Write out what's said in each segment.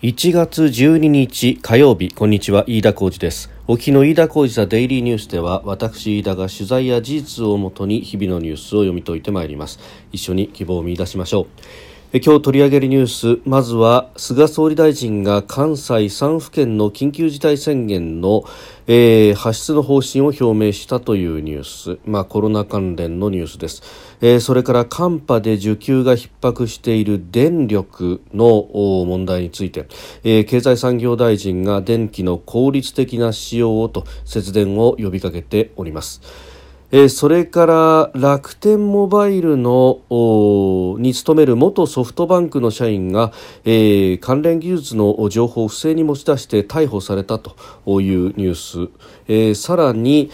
1月12日火曜日こんにちは飯田浩二です。沖の飯田浩二ザデイリーニュースでは私飯田が取材や事実をもとに日々のニュースを読み解いてまいります。一緒に希望を見出しましょう。今日取り上げるニュースまずは菅総理大臣が関西3府県の緊急事態宣言の、えー、発出の方針を表明したというニュース、まあ、コロナ関連のニュースです、えー、それから寒波で需給が逼迫している電力の問題について、えー、経済産業大臣が電気の効率的な使用をと節電を呼びかけております。え、それから楽天モバイルのに勤める元ソフトバンクの社員が、えー、関連技術の情報を不正に持ち出して逮捕されたというニュース、えー、さらに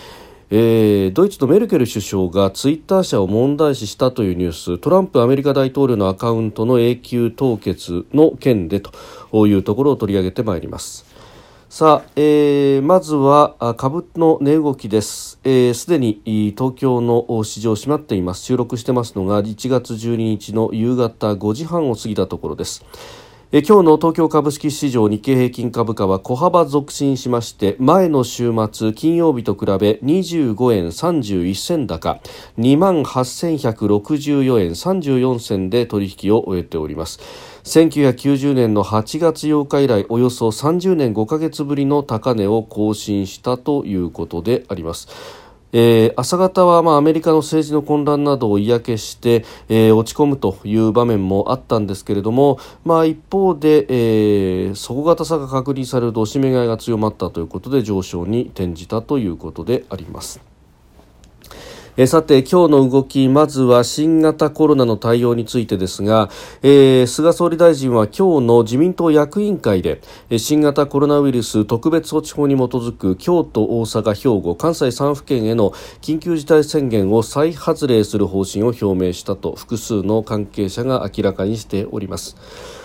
えー、ドイツのメルケル首相がツイッター社を問題視したというニューストランプアメリカ大統領のアカウントの永久凍結の件でというところを取り上げてまいります。さあ、えー、まずは株の値動きです。す、えー、で、に東京の市場閉まっています。収録してますのが1月12日の夕方5時半を過ぎたところです。え今日の東京株式市場日経平均株価は小幅続伸しまして前の週末金曜日と比べ25円31銭高2万8164円34銭で取引を終えております1990年の8月8日以来およそ30年5ヶ月ぶりの高値を更新したということでありますえー、朝方はまあアメリカの政治の混乱などを嫌気して、えー、落ち込むという場面もあったんですけれども、まあ、一方で、えー、底堅さが確認されると押し目買いが強まったということで上昇に転じたということであります。えさて今日の動きまずは新型コロナの対応についてですが、えー、菅総理大臣は今日の自民党役員会で新型コロナウイルス特別措置法に基づく京都、大阪、兵庫関西3府県への緊急事態宣言を再発令する方針を表明したと複数の関係者が明らかにしております。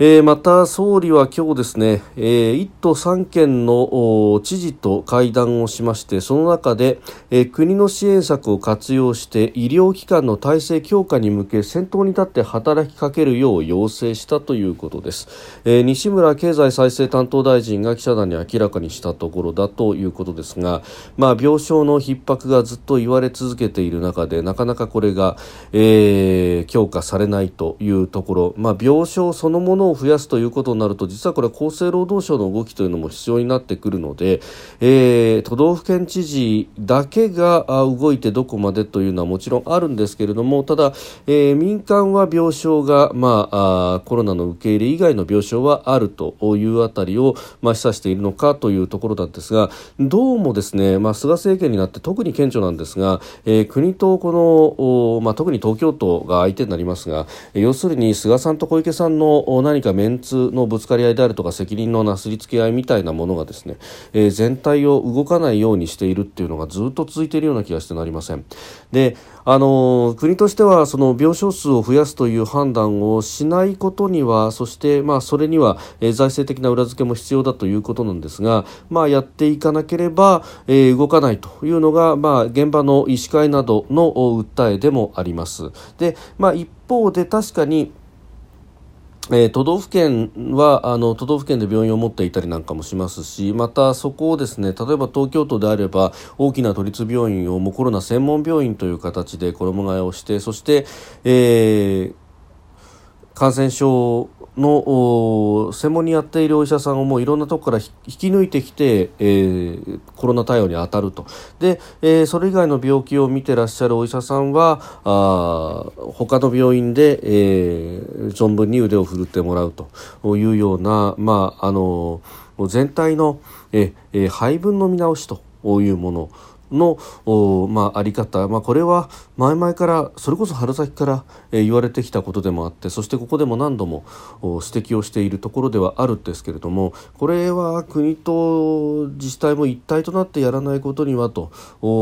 えー、また総理は今日ですね、えー、1都3県の知事と会談をしましてその中で、えー、国の支援策を活用して医療機関の体制強化に向け先頭に立って働きかけるよう要請したということです、えー、西村経済再生担当大臣が記者団に明らかにしたところだということですが、まあ、病床の逼迫がずっと言われ続けている中でなかなかこれが、えー、強化されないというところ、まあ、病床そのものを増やすということになると実はこれ厚生労働省の動きというのも必要になってくるので、えー、都道府県知事だけが動いてどこまでというのはもちろんあるんですけれどもただ、えー、民間は病床が、まあ、あコロナの受け入れ以外の病床はあるというあたりを、まあ、示唆しているのかというところなんですがどうもですね、まあ、菅政権になって特に顕著なんですが、えー、国とこの、まあ、特に東京都が相手になりますが要するに菅さんと小池さんの何何かメンツのぶつかり合いであるとか責任のなすりつけ合いみたいなものがですね、えー、全体を動かないようにしているっていうのがずっと続いているような気がしてなりません。であの国としてはその病床数を増やすという判断をしないことにはそして、まあ、それには、えー、財政的な裏付けも必要だということなんですが、まあ、やっていかなければ、えー、動かないというのが、まあ、現場の医師会などの訴えでもあります。でまあ、一方で確かにえー、都道府県はあの都道府県で病院を持っていたりなんかもしますしまたそこをですね例えば東京都であれば大きな都立病院をもうコロナ専門病院という形で衣替えをしてそして、えー、感染症の専門にやっているお医者さんをもういろんなとこから引き抜いてきて、えー、コロナ対応に当たると。で、えー、それ以外の病気を見てらっしゃるお医者さんはあ他の病院で、えー、存分に腕を振るってもらうというような、まあ、あの全体の、えー、配分の見直しというものの、まあ、あり方、まあ、これは前々からそれこそ春先から、えー、言われてきたことでもあってそしてここでも何度も指摘をしているところではあるんですけれどもこれは国と自治体も一体となってやらないことにはと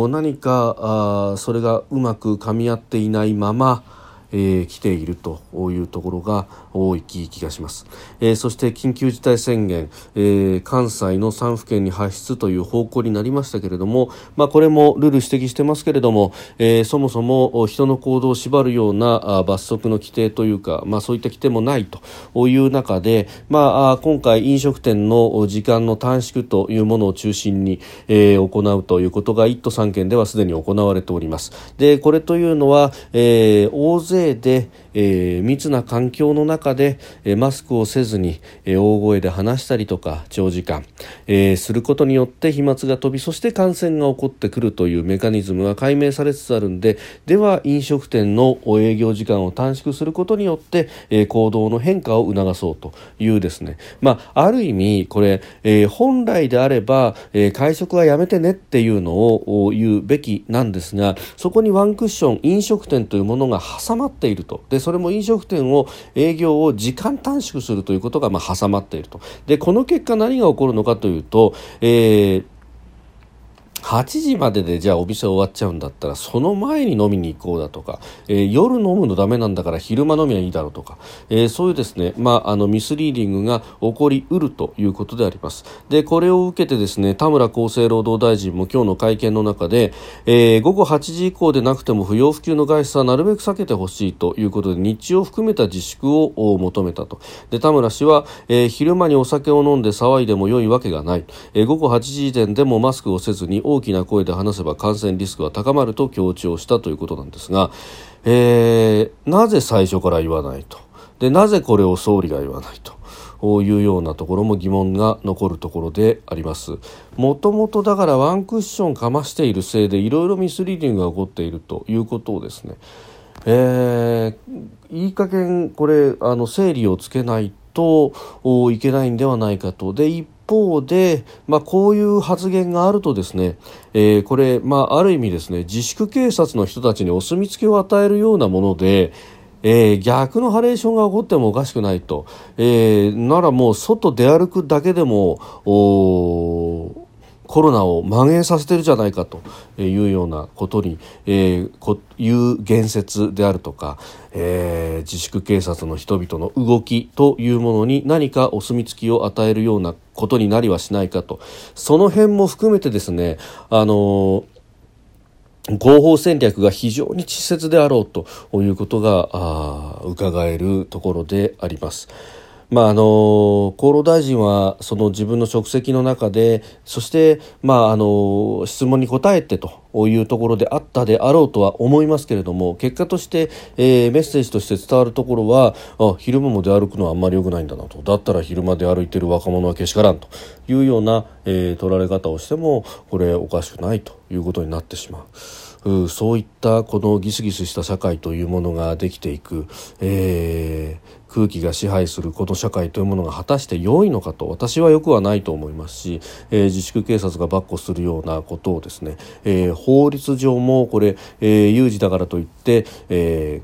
何かあそれがうまくかみ合っていないままえー、来ているというところが多い気がします、えー、そして緊急事態宣言、えー、関西の3府県に発出という方向になりましたけれども、まあ、これもルール指摘してますけれども、え、そもそも人の行動を縛るような罰則の規定というか、まあ、そういった規定もないという中で、まあ、今回飲食店の時間の短縮というものを中心に、え、行うということが1都3県ではすでに行われております。でこれというのは、えー、大勢で、えー、密な環境の中で、えー、マスクをせずに、えー、大声で話したりとか長時間、えー、することによって飛沫が飛びそして感染が起こってくるというメカニズムが解明されつつあるんででは飲食店の営業時間を短縮することによって、えー、行動の変化を促そうというですね、まあ、ある意味これ、えー、本来であれば、えー、会食はやめてねっていうのを言うべきなんですがそこにワンクッション飲食店というものが挟まっていると。でそれも飲食店を営業を時間短縮するということがまあ挟まっていると。でこの結果何が起こるのかというと、えー8時まででじゃあお店終わっちゃうんだったらその前に飲みに行こうだとか、えー、夜飲むのダメなんだから昼間飲みはいいだろうとか、えー、そういうですね、まあ、あのミスリーディングが起こりうるということであります。でこれを受けてですね田村厚生労働大臣も今日の会見の中で、えー、午後8時以降でなくても不要不急の外出はなるべく避けてほしいということで日中を含めた自粛を求めたと。で田村氏は、えー、昼間にお酒を飲んで騒いでも良いわけがない、えー、午後8時前でもマスクをせずに大きな声で話せば感染リスクは高まると強調したということなんですが、えー、なぜ最初から言わないと？でなぜこれを総理が言わないと？いうようなところも疑問が残るところであります。もともとだからワンクッションかましているせいでいろいろミスリーディングが起こっているということをですね、えー、いい加減これあの整理をつけないといけないんではないかと。で一方で、まあ、こういう発言があるとですね、えー、これ、まあ、ある意味ですね自粛警察の人たちにお墨付きを与えるようなもので、えー、逆のハレーションが起こってもおかしくないと、えー、ならもう外出歩くだけでもコロナを蔓延させてるじゃないかというようなことに、えー、こいう言説であるとか、えー、自粛警察の人々の動きというものに何かお墨付きを与えるようなことになりはしないかとその辺も含めてですねあの合法戦略が非常に稚拙であろうということが伺えるところであります。まあ、あの厚労大臣はその自分の職責の中でそして、まあ、あの質問に答えてというところであったであろうとは思いますけれども結果として、えー、メッセージとして伝わるところはあ昼間も出歩くのはあんまり良くないんだなとだったら昼間で歩いている若者はけしからんというような、えー、取られ方をしてもこれおかしくないということになってしまう。そういったこのギスギスした社会というものができていく、えー、空気が支配するこの社会というものが果たして良いのかと私はよくはないと思いますし、えー、自粛警察が跋扈するようなことをですね、えー、法律上もこれ、え、有事だからといって、え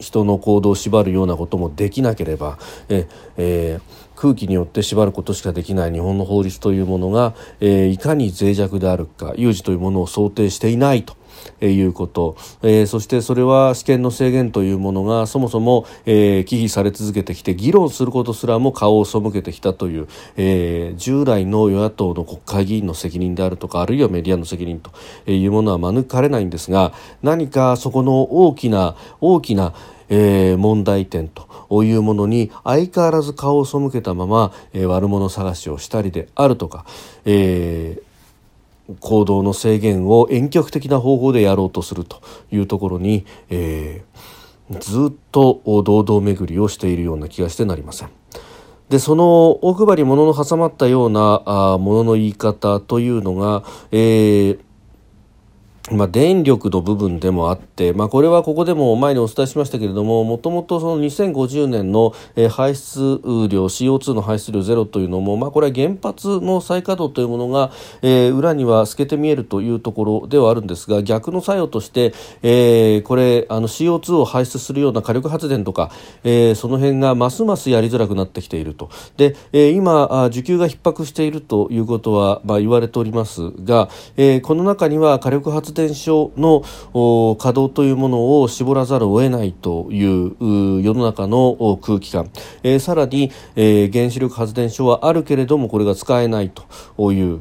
人の行動を縛るようなこともできなければえ、えー、空気によって縛ることしかできない日本の法律というものが、えー、いかに脆弱であるか有事というものを想定していないと。え、いうこと、えー、そしてそれは試験の制限というものがそもそも、えー、忌避され続けてきて議論することすらも顔を背けてきたという、えー、従来の与野党の国会議員の責任であるとかあるいはメディアの責任というものは免れないんですが何かそこの大きな大きなえー、問題点というものに相変わらず顔を背けたまま、えー、悪者探しをしたりであるとか、えー、行動の制限を遠曲的な方法でやろうとするというところに、えー、ずっと堂々巡りをしているような気がしてなりません。でその奥歯に物の挟まったようなあものの言い方というのが、えーまあ、電力の部分でもあって、まあ、これはここでも前にお伝えしましたけれどももともとその2050年の排出量 CO2 の排出量ゼロというのも、まあ、これは原発の再稼働というものが、えー、裏には透けて見えるというところではあるんですが逆の作用として、えー、これあの CO2 を排出するような火力発電とか、えー、その辺がますますやりづらくなってきていると。で、えー、今需給が逼迫しているということは、まあ、言われておりますが、えー、この中には火力発発電所の稼働というものを絞らざるを得ないという世の中の空気感、えー、さらに、えー、原子力発電所はあるけれどもこれが使えないという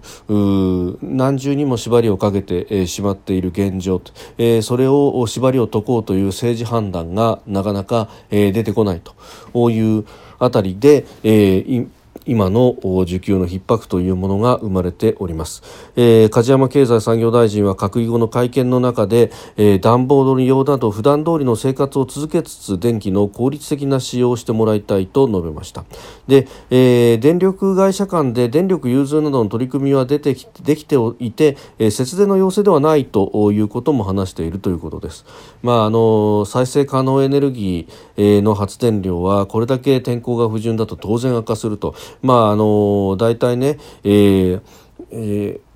何重にも縛りをかけてしまっている現状、えー、それを縛りを解こうという政治判断がなかなか、えー、出てこないというあたりで、えー、今の需給の逼迫というものが生まれております、えー、梶山経済産業大臣は閣議後の会見の中で、えー、暖房の利用など普段通りの生活を続けつつ電気の効率的な使用をしてもらいたいと述べました。で、えー、電力会社間で電力融通などの取り組みは出てきできていて、えー、節電の要請ではないということも話しているということです、まあ、あの再生可能エネルギーの発電量はこれだけ天候が不順だと当然悪化すると。まああの大体ね、えーえー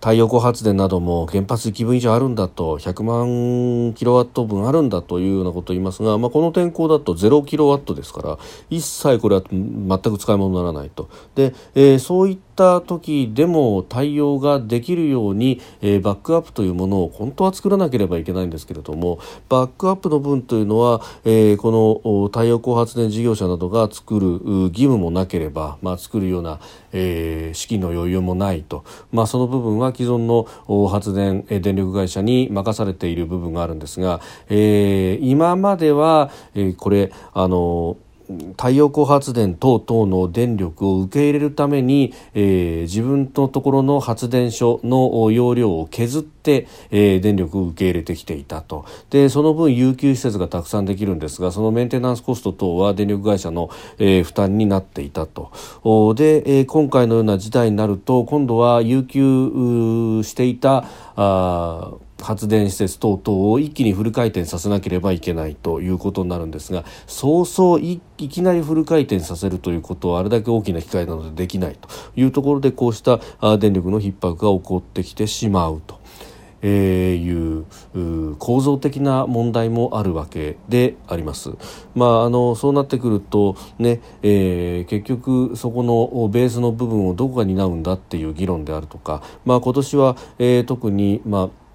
太陽光発電なども原発1分以上あるんだと100万キロワット分あるんだというようなことを言いますが、まあ、この天候だと0キロワットですから一切これは全く使い物にならないと。で、えー、そういっった時でも対応ができるように、えー、バックアップというものを本当は作らなければいけないんですけれどもバックアップの分というのは、えー、この太陽光発電事業者などが作る義務もなければ、まあ、作るような、えー、資金の余裕もないと、まあ、その部分は既存の発電電力会社に任されている部分があるんですが、えー、今までは、えー、これあの太陽光発電等々の電力を受け入れるために、えー、自分のところの発電所の容量を削って、えー、電力を受け入れてきていたと。でその分有給施設がたくさんできるんですがそのメンテナンスコスト等は電力会社の、えー、負担になっていたと。で、えー、今回のような事態になると今度は有給していたあ発電施設等々を一気にフル回転させなければいけないということになるんですがそうそういきなりフル回転させるということはあれだけ大きな機械なのでできないというところでこうした電力の逼迫が起こってきてしまうと。えー、いう構造的な問題もあるわけであります。まあ、あのそうなってくるとね、えー、結局そこのベースの部分をどこが担うんだっていう議論であるとか、まあ、今年は、えー、特に、まあ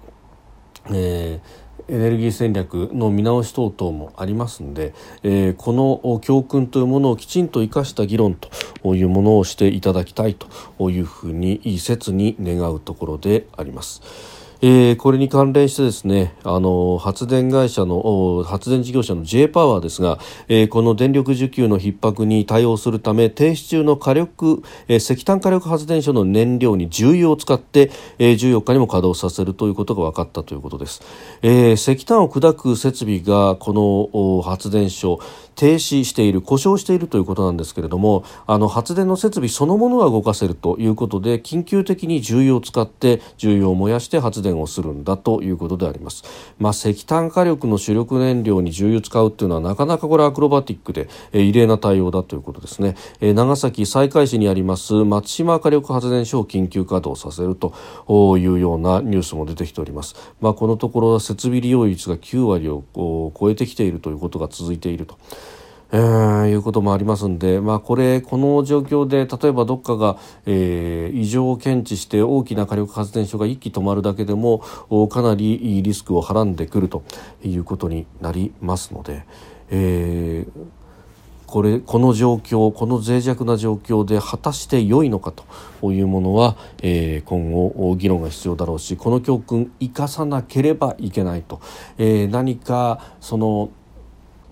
えーエネルギー戦略の見直し等々もありますので、えー、この教訓というものをきちんと生かした議論というものをしていただきたいというふうに切に願うところであります。えー、これに関連してですねあの発電会社の発電事業者の J パワーですが、えー、この電力需給の逼迫に対応するため停止中の火力、えー、石炭火力発電所の燃料に重油を使って、えー、14日にも稼働させるということが分かったということです、えー、石炭を砕く設備がこの発電所停止している故障しているということなんですけれどもあの発電の設備そのものは動かせるということで緊急的に重油を使って重油を燃やして発電をするんだということであります、まあ、石炭火力の主力燃料に重油使うというのはなかなかこれアクロバティックで、えー、異例な対応だということですね、えー、長崎西海市にあります松島火力発電所を緊急稼働させるというようなニュースも出てきております、まあ、このところ設備利用率が9割を超えてきているということが続いていると。えー、いうこともありますんで、まあ、これこの状況で例えばどっかが、えー、異常を検知して大きな火力発電所が一気止まるだけでもかなりリスクをはらんでくるということになりますので、えー、これこの状況この脆弱な状況で果たして良いのかというものは、えー、今後議論が必要だろうしこの教訓生かさなければいけないと、えー、何かその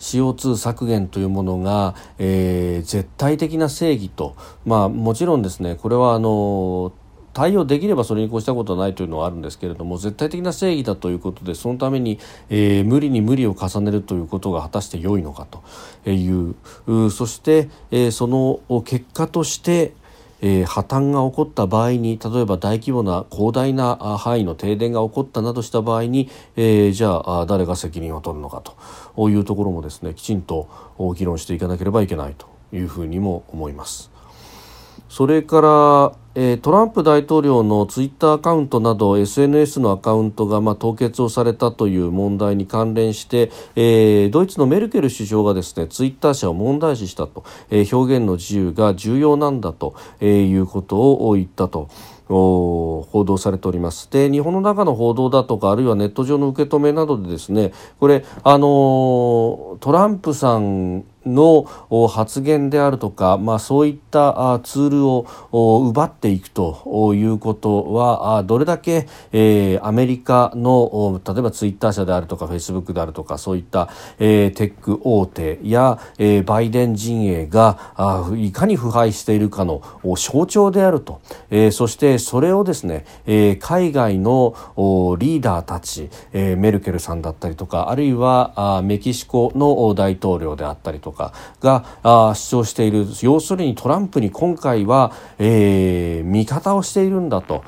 CO2 削減というものが、えー、絶対的な正義と、まあ、もちろんですね。これはあの対応できればそれに越したことはないというのはあるんですけれども絶対的な正義だということでそのために、えー、無理に無理を重ねるということが果たして良いのかというそして、えー、その結果としてえー、破綻が起こった場合に例えば大規模な広大な範囲の停電が起こったなどした場合に、えー、じゃあ誰が責任を取るのかというところもですねきちんと議論していかなければいけないというふうにも思います。それからえー、トランプ大統領のツイッターアカウントなど SNS のアカウントが、まあ、凍結をされたという問題に関連して、えー、ドイツのメルケル首相がですねツイッター社を問題視したと、えー、表現の自由が重要なんだと、えー、いうことを言ったと。報道されておりますで日本の中の報道だとかあるいはネット上の受け止めなどでですねこれあのトランプさんの発言であるとか、まあ、そういったツールを奪っていくということはどれだけ、アメリカの例えばツイッター社であるとかフェイスブックであるとかそういった、テック大手や、バイデン陣営がいかに腐敗しているかの象徴であると、そしてそれをですね、海外のリーダーたち、メルケルさんだったりとかあるいはメキシコの大統領であったりとかとかがあ主張している。要するにトランプに今回は、えー、味方をしているんだと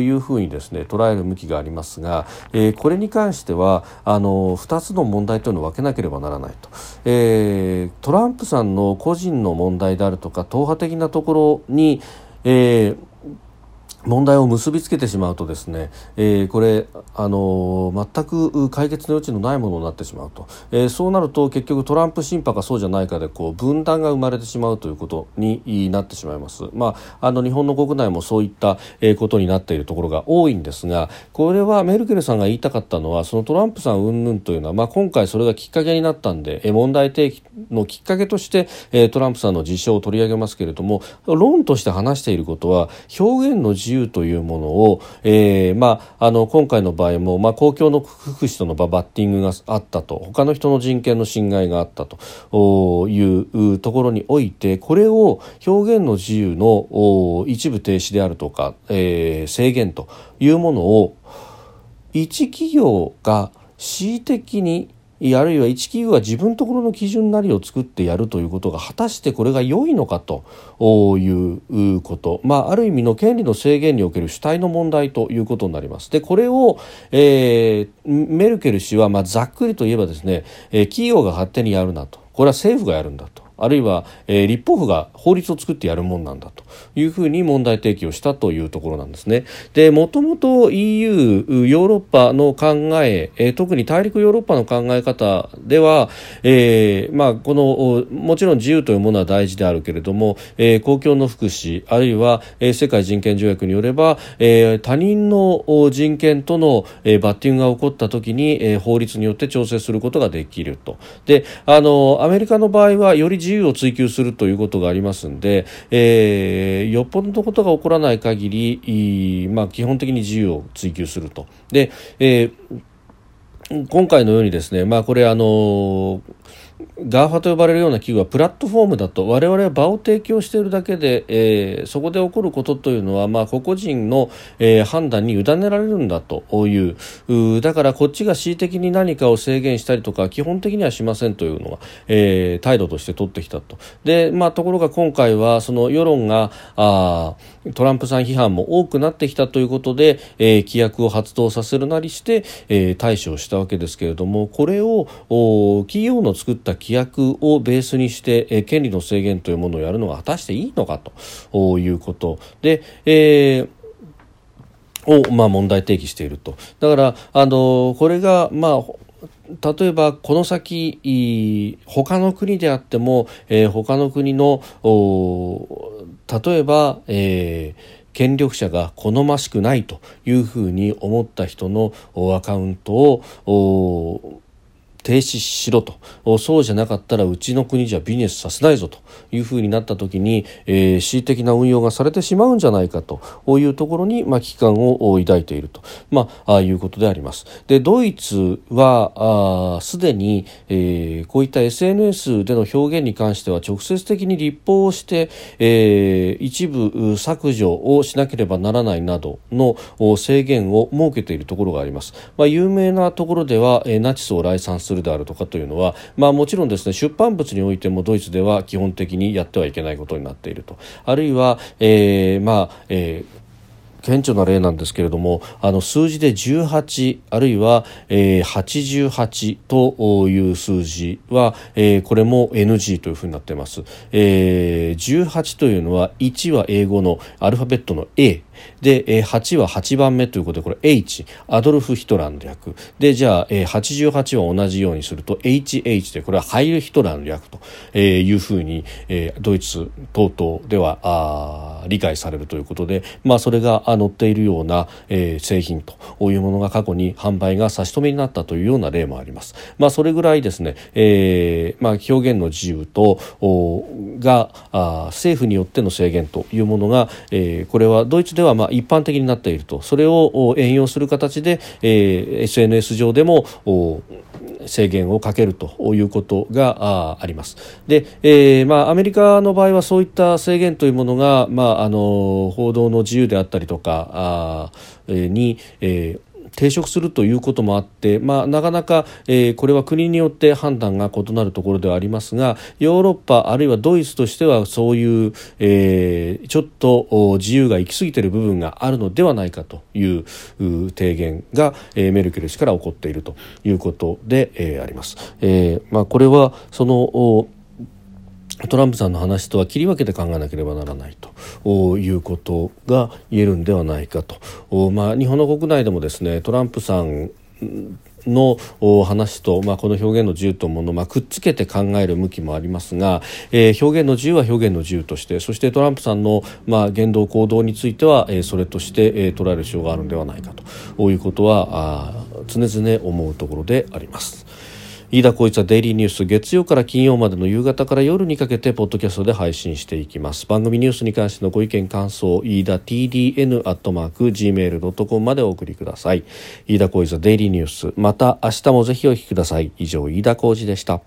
いうふうにですね捉える向きがありますが、えー、これに関してはあの2つの問題というのを分けなければならないと、えー、トランプさんの個人の問題であるとか党派的なところに、えー問題を結びつけてしまうとですね、えー、これあの全く解決の余地のないものになってしまうと、えー、そうなると結局トランプ審判かそうじゃないかでこう分断が生まれてしまうということになってしまいます。まあ、あの日本の国内もそういったことになっているところが多いんですがこれはメルケルさんが言いたかったのはそのトランプさん云々というのは、まあ、今回それがきっかけになったんで問題提起のきっかけとしてトランプさんの事象を取り上げますけれども論として話していることは表現の自自由というものを、えーまあ、あの今回の場合も、まあ、公共の福祉とのバッティングがあったと。他の人の人権の侵害があったと。いうところにおいてこれを表現の自由の一部停止であるとか、えー、制限というものを一企業が恣意的にあるいは一企業が自分のところの基準なりを作ってやるということが果たしてこれが良いのかということ、まあ、ある意味の権利の制限における主体の問題ということになります。でこれを、えー、メルケル氏は、まあ、ざっくりと言えばですね、えー、企業が勝手にやるなとこれは政府がやるんだと。あるいは、えー、立法府が法律を作ってやるもんなんだというふうに問題提起をしたというところなんですね。で、もともと EU、ヨーロッパの考え、えー、特に大陸ヨーロッパの考え方では、えー、まあ、この、もちろん自由というものは大事であるけれども、えー、公共の福祉、あるいは、えー、世界人権条約によれば、えー、他人の人権との、えー、バッティングが起こった時に、えー、法律によって調整することができると。で、あの、アメリカの場合は、より自由を追求するということがありますんで、えー、よっぽどのことが起こらない限り、まあ、基本的に自由を追求すると。で、えー、今回のようにですね、まあ、これあのーファと呼ばれるような企業はプラットフォームだと我々は場を提供しているだけで、えー、そこで起こることというのは、まあ、個々人の、えー、判断に委ねられるんだという。だからこっちが恣意的に何かを制限したりとか基本的にはしませんというのは、えー、態度として取ってきたと。で、まあ、ところが今回はその世論があトランプさん批判も多くなってきたということで、えー、規約を発動させるなりして、えー、対処をしたわけですけれどもこれを企業の作った規約をベースにして、えー、権利の制限というものをやるのが果たしていいのかということで、えーを、まあ、問題提起していると。だから、あの、これが、まあ、例えばこの先他の国であっても、えー、他の国の例えば、えー権力者が好ましくないというふうに思った人のアカウントを停止しろとそうじゃなかったらうちの国じゃビジネスさせないぞというふうになった時に、えー、恣意的な運用がされてしまうんじゃないかというところに、まあ、危機感を抱いていると、まあ、あいうことであります。でドイツはすでに、えー、こういった SNS での表現に関しては直接的に立法をして、えー、一部削除をしなければならないなどの制限を設けているところがあります。まあ、有名なところでは、えー、ナチスを来賛するであるとかというのは、まあ、もちろんですね出版物においてもドイツでは基本的にやってはいけないことになっていると。あるいは、えー、まあ、えー顕著な例なんですけれどもあの数字で18あるいは、えー、88という数字は、えー、これも NG というふうになっています、えー、18というのは1は英語のアルファベットの A で、えー、8は8番目ということでこれ H アドルフ・ヒトラーの略でじゃあ、えー、88は同じようにすると HH でこれはハイル・ヒトラーの略と、えー、いうふうに、えー、ドイツ等々ではあ理解されるということで、まあ、それが載っているような、えー、製品というものが過去に販売が差し止めになったというような例もあります。まあ、それぐらいですね、えーまあ、表現の自由とがあ政府によっての制限というものが、えー、これはドイツではまあ一般的になっているとそれを援用する形で、えー、SNS 上でも制限をかけるということがあります。で、えーまあ、アメリカの場合はそういった制限というものが、まあ、あの報道の自由であったりとかあに、えー抵触するということもあって、まあ、なかなか、えー、これは国によって判断が異なるところではありますがヨーロッパあるいはドイツとしてはそういう、えー、ちょっと自由が行き過ぎている部分があるのではないかという提言が、えー、メルケル氏から起こっているということで、えー、あります。えーまあ、これはそのトランプさんの話とは切り分けて考えなければならないと。いうことが言えるんではないかと、まあ、日本の国内でもですねトランプさんの話と、まあ、この表現の自由というものを、まあ、くっつけて考える向きもありますが、えー、表現の自由は表現の自由としてそしてトランプさんの、まあ、言動行動については、えー、それとして、えー、捉える必要があるのではないかと。いうことは常々思うところであります。飯田浩一はデイリーニュース月曜から金曜までの夕方から夜にかけてポッドキャストで配信していきます。番組ニュースに関してのご意見感想飯田 TDN アットマーク Gmail.com までお送りください。飯田浩一はデイリーニュース。また明日もぜひお聞きください。以上飯田浩二でした。